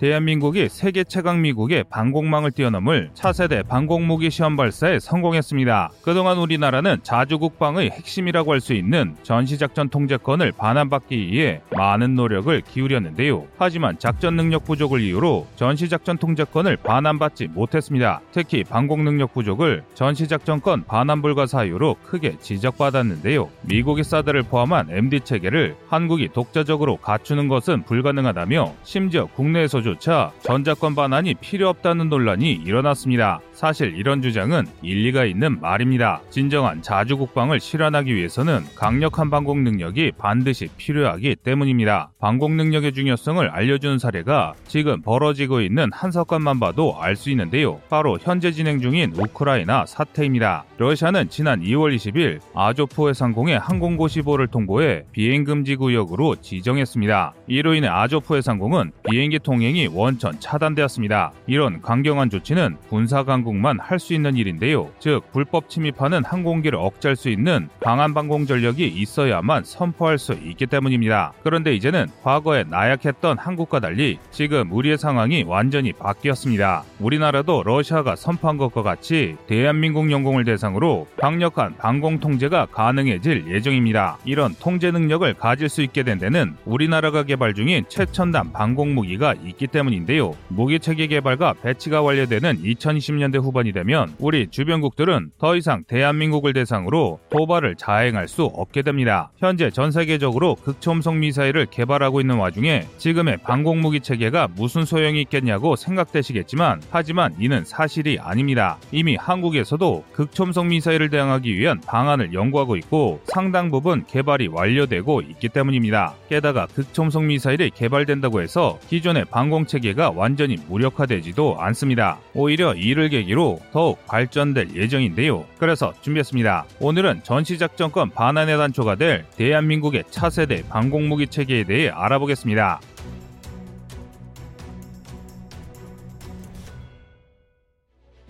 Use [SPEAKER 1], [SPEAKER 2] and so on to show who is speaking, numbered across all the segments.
[SPEAKER 1] 대한민국이 세계 최강 미국의 방공망을 뛰어넘을 차세대 방공무기 시험 발사에 성공했습니다. 그동안 우리나라는 자주국방의 핵심이라고 할 수 있는 전시작전 통제권을 반환받기 위해 많은 노력을 기울였는데요. 하지만 작전 능력 부족을 이유로 전시작전 통제권을 반환받지 못했습니다. 특히 방공 능력 부족을 전시작전권 반환 불가 사유로 크게 지적받았는데요. 미국의 사드를 포함한 MD 체계를 한국이 독자적으로 갖추는 것은 불가능하다며 심지어 국내에서 조차 전자권 반환이 필요 없다는 논란이 일어났습니다. 사실 이런 주장은 일리가 있는 말입니다. 진정한 자주 국방을 실현하기 위해서는 강력한 방공 능력이 반드시 필요하기 때문입니다. 방공 능력의 중요성을 알려주는 사례가 지금 벌어지고 있는 한석관만 봐도 알 수 있는데요. 바로 현재 진행 중인 우크라이나 사태입니다. 러시아는 지난 2월 20일 아조프 해상공의 항공고 15를 통보해 비행 금지 구역으로 지정했습니다. 이로 인해 아조프 해상공은 비행기 통행이 원천 차단되었습니다. 이런 강경한 조치는 군사 강국만 할 수 있는 일인데요. 즉 불법 침입하는 항공기를 억제할 수 있는 강한 방공 전력이 있어야만 선포할 수 있기 때문입니다. 그런데 이제는 과거에 나약했던 한국과 달리 지금 우리의 상황이 완전히 바뀌었습니다. 우리나라도 러시아가 선포한 것과 같이 대한민국 영공을 대상으로 강력한 방공 통제가 가능해질 예정입니다. 이런 통제 능력을 가질 수 있게 된 데는 우리나라가 개발 중인 최첨단 방공 무기가 있기 때문인데요. 무기 체계 개발과 배치가 완료되는 2020년대 후반이 되면 우리 주변국들은 더 이상 대한민국을 대상으로 도발을 자행할 수 없게 됩니다. 현재 전 세계적으로 극초음속 미사일을 개발하고 있는 와중에 지금의 방공 무기 체계가 무슨 소용이 있겠냐고 생각되시겠지만 하지만 이는 사실이 아닙니다. 이미 한국에서도 극초음속 미사일을 대응하기 위한 방안을 연구하고 있고 상당 부분 개발이 완료되고 있기 때문입니다. 게다가 극초음속 미사일이 개발된다고 해서 기존의 방공 체계가 완전히 무력화되지도 않습니다. 오히려 이를 계기로 더욱 발전될 예정인데요. 그래서 준비했습니다. 오늘은 전시작전권 반환의 단초가 될 대한민국의 차세대 방공무기 체계에 대해 알아보겠습니다.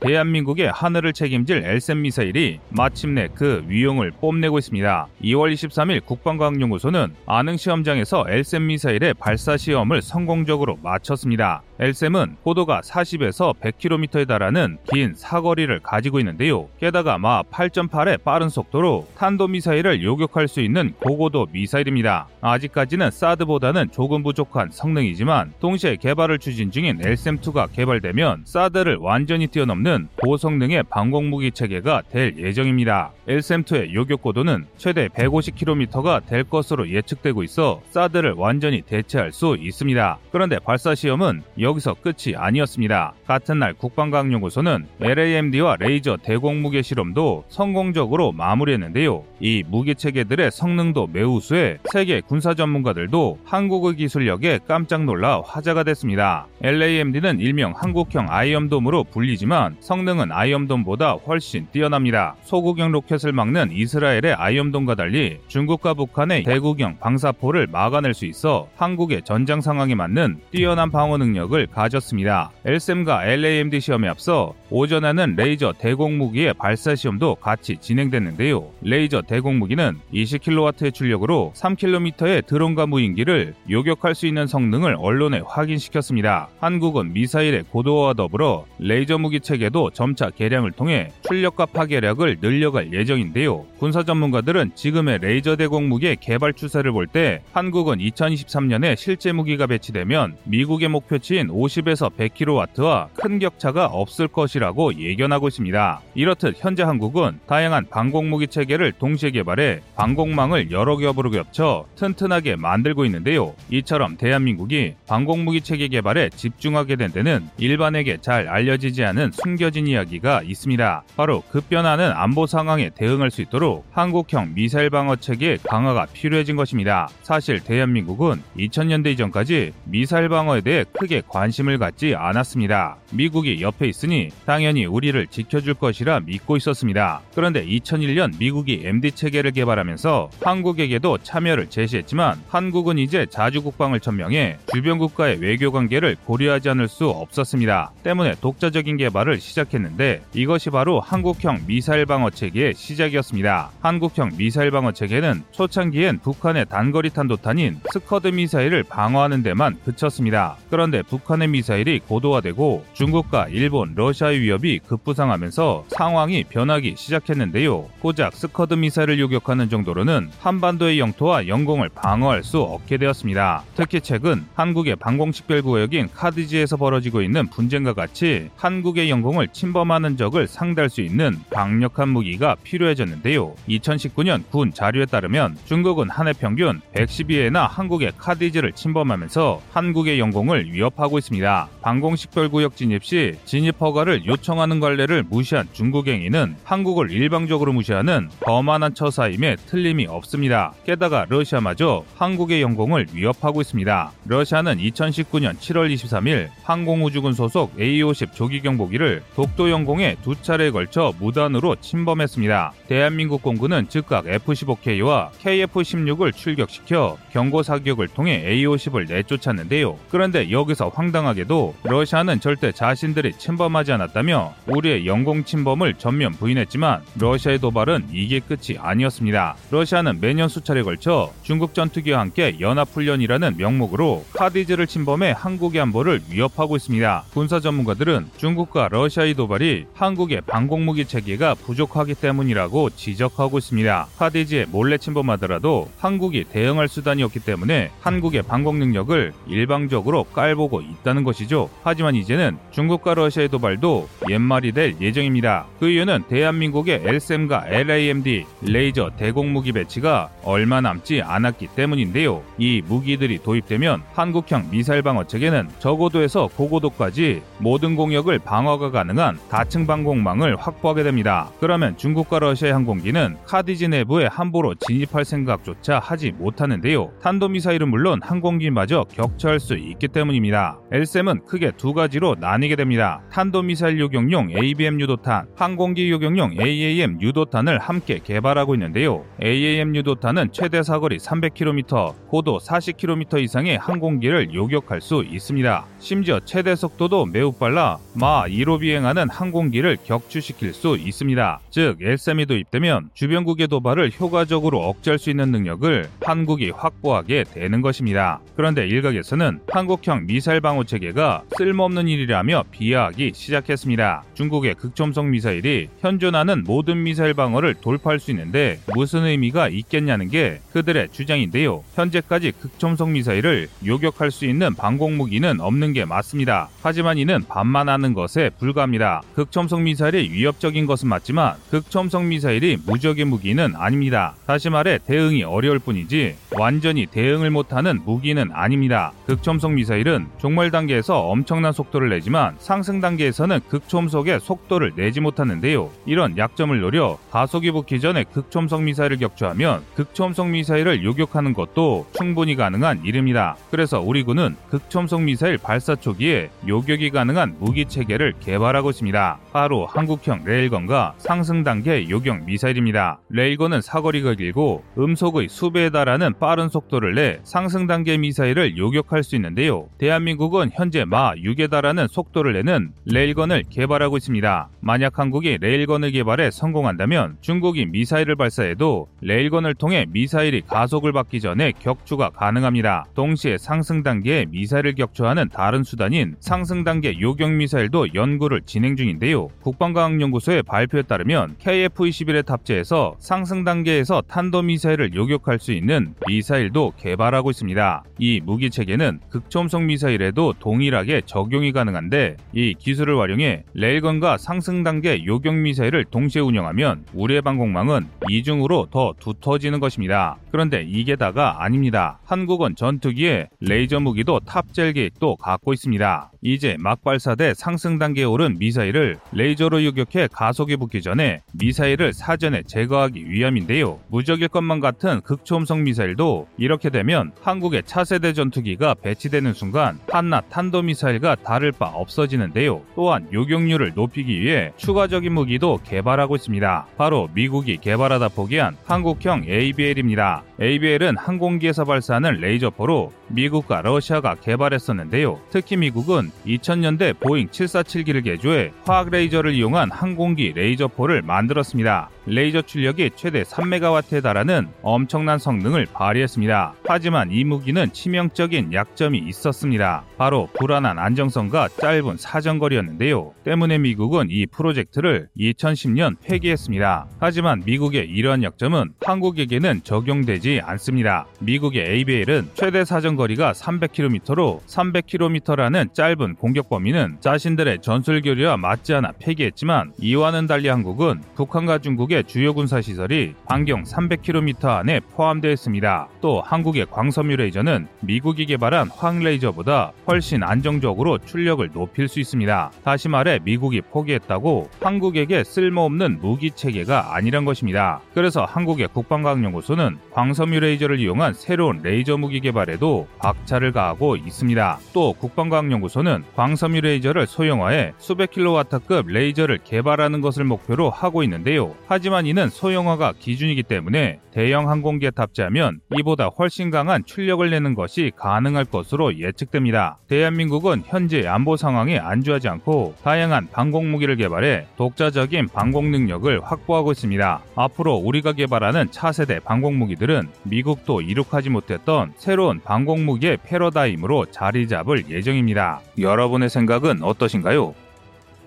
[SPEAKER 1] 대한민국의 하늘을 책임질 엘센 미사일이 마침내 그 위용을 뽐내고 있습니다. 2월 23일 국방과학연구소는 아능 시험장에서 엘센 미사일의 발사 시험을 성공적으로 마쳤습니다. 엘셈은 고도가 40에서 100km에 달하는 긴 사거리를 가지고 있는데요. 게다가 마 8.8의 빠른 속도로 탄도미사일을 요격할 수 있는 고고도 미사일입니다. 아직까지는 사드보다는 조금 부족한 성능이지만 동시에 개발을 추진 중인 엘셈2가 개발되면 사드를 완전히 뛰어넘는 고성능의 방공무기 체계가 될 예정입니다. 엘셈2의 요격 고도는 최대 150km가 될 것으로 예측되고 있어 사드를 완전히 대체할 수 있습니다. 그런데 발사 시험은 여 기서 끝이 아니었습니다. 같은 날 국방과학연구소는 LAMD와 레이저 대공무게 실험도 성공적으로 마무리했는데요. 이 무기 체계들의 성능도 매우 우수해 세계 군사 전문가들도 한국의 기술력에 깜짝 놀라 화제가 됐습니다. LAMD는 일명 한국형 아이엄돔으로 불리지만 성능은 아이엄돔보다 훨씬 뛰어납니다. 소국형 로켓을 막는 이스라엘의 아이언돔과 달리 중국과 북한의 대구경 방사포를 막아낼 수 있어 한국의 전장 상황에 맞는 뛰어난 방어 능력을 가졌습니다. L-SAM과 LAMD 시험에 앞서 오전에는 레이저 대공무기의 발사 시험도 같이 진행됐는데요. 레이저 대공무기는 20kW의 출력으로 3km의 드론과 무인기를 요격할 수 있는 성능을 언론에 확인시켰습니다. 한국은 미사일의 고도화와 더불어 레이저 무기 체계도 점차 개량을 통해 출력과 파괴력을 늘려갈 예정인데요. 군사 전문가들은 지금의 레이저 대공 무기의 개발 추세를 볼 때 한국은 2023년에 실제 무기가 배치되면 미국의 목표치인 50에서 100kW와 큰 격차가 없을 것이라고 예견하고 있습니다. 이렇듯 현재 한국은 다양한 방공무기 체계를 동시에 개발해 방공망을 여러 겹으로 겹쳐 튼튼하게 만들고 있는데요. 이처럼 대한민국이 방공무기 체계 개발에 집중하게 된 데는 일반에게 잘 알려지지 않은 숨겨진 이야기가 있습니다. 바로 급변하는 안보 상황에 대응할 수 있도록 한국형 미사일 방어 체계 강화가 필요해진 것입니다. 사실 대한민국은 2000년대 이전까지 미사일 방어에 대해 크게 관심을 갖지 않았습니다. 미국이 옆에 있으니 당연히 우리를 지켜줄 것이라 믿고 있었습니다. 그런데 2001년 미국이 MD 체계를 개발하면서 한국에게도 참여를 제시했지만 한국은 이제 자주국방을 천명해 주변 국가의 외교 관계를 고려하지 않을 수 없었습니다. 때문에 독자적인 개발을 시작했는데 이것이 바로 한국형 미사일 방어 체계의 시작이었습니다. 한국형 미사일 방어 체계는 초창기엔 북한의 단거리 탄도탄인 스커드 미사일을 방어하는 데만 그쳤습니다. 그런데 북 북한의 미사일이 고도화되고 중국과 일본, 러시아의 위협이 급부상하면서 상황이 변하기 시작했는데요. 고작 스커드 미사일을 요격하는 정도로는 한반도의 영토와 영공을 방어할 수 없게 되었습니다. 특히 최근 한국의 방공식별구역인 KADIZ에서 벌어지고 있는 분쟁과 같이 한국의 영공을 침범하는 적을 상대할 수 있는 강력한 무기가 필요해졌는데요. 2019년 군 자료에 따르면 중국은 한 해 평균 112회나 한국의 카디지를 침범하면서 한국의 영공을 위협 하고 있습니다. 방공식별구역 진입 시 진입 허가를 요청하는 관례를 무시한 중국 행위는 한국을 일방적으로 무시하는 거만한 처사임에 틀림이 없습니다. 게다가 러시아마저 한국의 영공을 위협하고 있습니다. 러시아는 2019년 7월 23일 항공우주군 소속 A-50 조기경보기를 독도 영공에 두 차례에 걸쳐 무단으로 침범했습니다. 대한민국 공군은 즉각 F-15K와 KF-16을 출격시켜 경고 사격을 통해 A-50을 내쫓았는데요. 그런데 여기서 황당하게도 러시아는 절대 자신들이 침범하지 않았다며 우리의 영공 침범을 전면 부인했지만 러시아의 도발은 이게 끝이 아니었습니다. 러시아는 매년 수차례 걸쳐 중국 전투기와 함께 연합훈련이라는 명목으로 KADIZ를 침범해 한국의 안보를 위협하고 있습니다. 군사 전문가들은 중국과 러시아의 도발이 한국의 방공무기 체계가 부족하기 때문이라고 지적하고 있습니다. KADIZ에 몰래 침범하더라도 한국이 대응할 수단이 없기 때문에 한국의 방공 능력을 일방적으로 깔보고 있다는 것이죠. 하지만 이제는 중국과 러시아의 도발도 옛말이 될 예정입니다. 그 이유는 대한민국의 L-SAM과 LAMD 레이저 대공 무기 배치가 얼마 남지 않았기 때문인데요. 이 무기들이 도입되면 한국형 미사일 방어 체계는 저고도에서 고고도까지 모든 공역을 방어가 가능한 다층 방공망을 확보하게 됩니다. 그러면 중국과 러시아의 항공기는 카디지 내부에 함부로 진입할 생각조차 하지 못하는데요. 탄도미사일은 물론 항공기마저 격추할 수 있기 때문입니다. LSM은 크게 두 가지로 나뉘게 됩니다. 탄도미사일 요격용 ABM 유도탄, 항공기 요격용 AAM 유도탄을 함께 개발하고 있는데요. AAM 유도탄은 최대 사거리 300km, 고도 40km 이상의 항공기를 요격할 수 있습니다. 심지어 최대 속도도 매우 빨라 마 2로 비행하는 항공기를 격추시킬 수 있습니다. 즉, LSM이 도입되면 주변국의 도발을 효과적으로 억제할 수 있는 능력을 한국이 확보하게 되는 것입니다. 그런데 일각에서는 한국형 미사일 방어 체계가 쓸모없는 일이라며 비하하기 시작했습니다. 중국의 극초음속 미사일이 현존하는 모든 미사일 방어를 돌파할 수 있는데 무슨 의미가 있겠냐는 게 그들의 주장인데요. 현재까지 극초음속 미사일을 요격할 수 있는 방공 무기는 없는 게 맞습니다. 하지만 이는 반만하는 것에 불과합니다. 극초음속 미사일이 위협적인 것은 맞지만 극초음속 미사일이 무적의 무기는 아닙니다. 다시 말해 대응이 어려울 뿐이지 완전히 대응을 못하는 무기는 아닙니다. 극초음속 미사일은 종말 단계에서 엄청난 속도를 내지만 상승 단계에서는 극초음속의 속도를 내지 못하는데요. 이런 약점을 노려 가속이 붙기 전에 극초음속 미사일을 격추하면 극초음속 미사일을 요격하는 것도 충분히 가능한 일입니다. 그래서 우리 군은 극초음속 미사일 발사 초기에 요격이 가능한 무기 체계를 개발하고 있습니다. 바로 한국형 레일건과 상승 단계 요격 미사일입니다. 레일건은 사거리가 길고 음속의 수배에 달하는 빠른 속도를 내 상승 단계 미사일을 요격할 수 있는데요. 대한민국 은 현재 마하 6에 달하는 속도를 내는 레일건을 개발하고 있습니다. 만약 한국이 레일건을 개발해 성공한다면 중국이 미사일을 발사해도 레일건을 통해 미사일이 가속을 받기 전에 격추가 가능합니다. 동시에 상승 단계의 미사일을 격추하는 다른 수단인 상승 단계 요격 미사일도 연구를 진행 중인데요. 국방과학연구소의 발표에 따르면 KF-21에 탑재해서 상승 단계에서 탄도 미사일을 요격할 수 있는 미사일도 개발하고 있습니다. 이 무기 체계는 극초음속 미사일에 도 동일하게 적용이 가능한데 이 기술을 활용해 레일건과 상승 단계 요격 미사일을 동시에 운영하면 우리의 방공망은 이중으로 더 두터워지는 것입니다. 그런데 이게 다가 아닙니다. 한국은 전투기에 레이저 무기도 탑재할 계획도 갖고 있습니다. 이제 막 발사돼 상승 단계에 오른 미사일을 레이저로 요격해 가속이 붙기 전에 미사일을 사전에 제거하기 위함인데요. 무적일 것만 같은 극초음속 미사일도 이렇게 되면 한국의 차세대 전투기가 배치되는 순간 한낱 탄도미사일과 다를 바 없어지는데요. 또한 요격률을 높이기 위해 추가적인 무기도 개발하고 있습니다. 바로 미국이 개발하다 포기한 한국형 ABL입니다. ABL은 항공기에서 발사하는 레이저포로 미국과 러시아가 개발했었는데요. 특히 미국은 2000년대 보잉 747기를 개조해 화학 레이저를 이용한 항공기 레이저포를 만들었습니다. 레이저 출력이 최대 3메가와트에 달하는 엄청난 성능을 발휘했습니다. 하지만 이 무기는 치명적인 약점이 있었습니다. 바로 불안한 안정성과 짧은 사정거리였는데요. 때문에 미국은 이 프로젝트를 2010년 폐기했습니다. 하지만 미국의 이러한 약점은 한국에게는 적용되지 않습니다. 미국의 ABL은 최대 사정거리가 300km로 300km라는 짧은 공격 범위는 자신들의 전술 교리와 맞지 않아 폐기했지만 이와는 달리 한국은 북한과 중국의 주요 군사 시설이 반경 300km 안에 포함되어 있습니다. 또 한국의 광섬유 레이저는 미국이 개발한 화학 레이저보다 훨씬 안정적으로 출력을 높일 수 있습니다. 다시 말해 미국이 포기했다고 한국에게 쓸모없는 무기 체계가 아니란 것입니다. 그래서 한국의 국방과학연구소는 광섬유 레이저를 이용한 새로운 레이저 무기 개발에도 박차를 가하고 있습니다. 또 국방과학연구소는 광섬유 레이저를 소형화해 수백 킬로와트급 레이저를 개발하는 것을 목표로 하고 있는데요. 하지만 이는 소형화가 기준이기 때문에 대형 항공기에 탑재하면 이보다 훨씬 강한 출력을 내는 것이 가능할 것으로 예측됩니다. 대한민국은 현재 안보 상황이 안주하지 않고 다양한 방공 무기를 개발해 독자적인 방공 능력을 확보하고 있습니다. 앞으로 우리가 개발하는 차세대 방공 무기들은 미국도 이룩하지 못했던 새로운 방공 무기의 패러다임으로 자리 잡을 예정입니다. 여러분의 생각은 어떠신가요?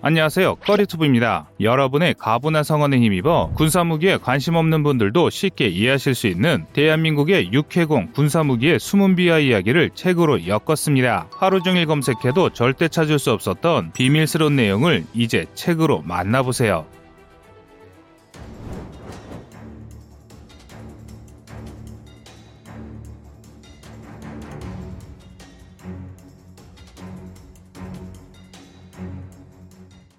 [SPEAKER 1] 안녕하세요. 꺼리투브입니다. 여러분의 가분한 성원에 힘입어 군사무기에 관심 없는 분들도 쉽게 이해하실 수 있는 대한민국의 육해공 군사무기의 숨은 비하 이야기를 책으로 엮었습니다. 하루 종일 검색해도 절대 찾을 수 없었던 비밀스러운 내용을 이제 책으로 만나보세요.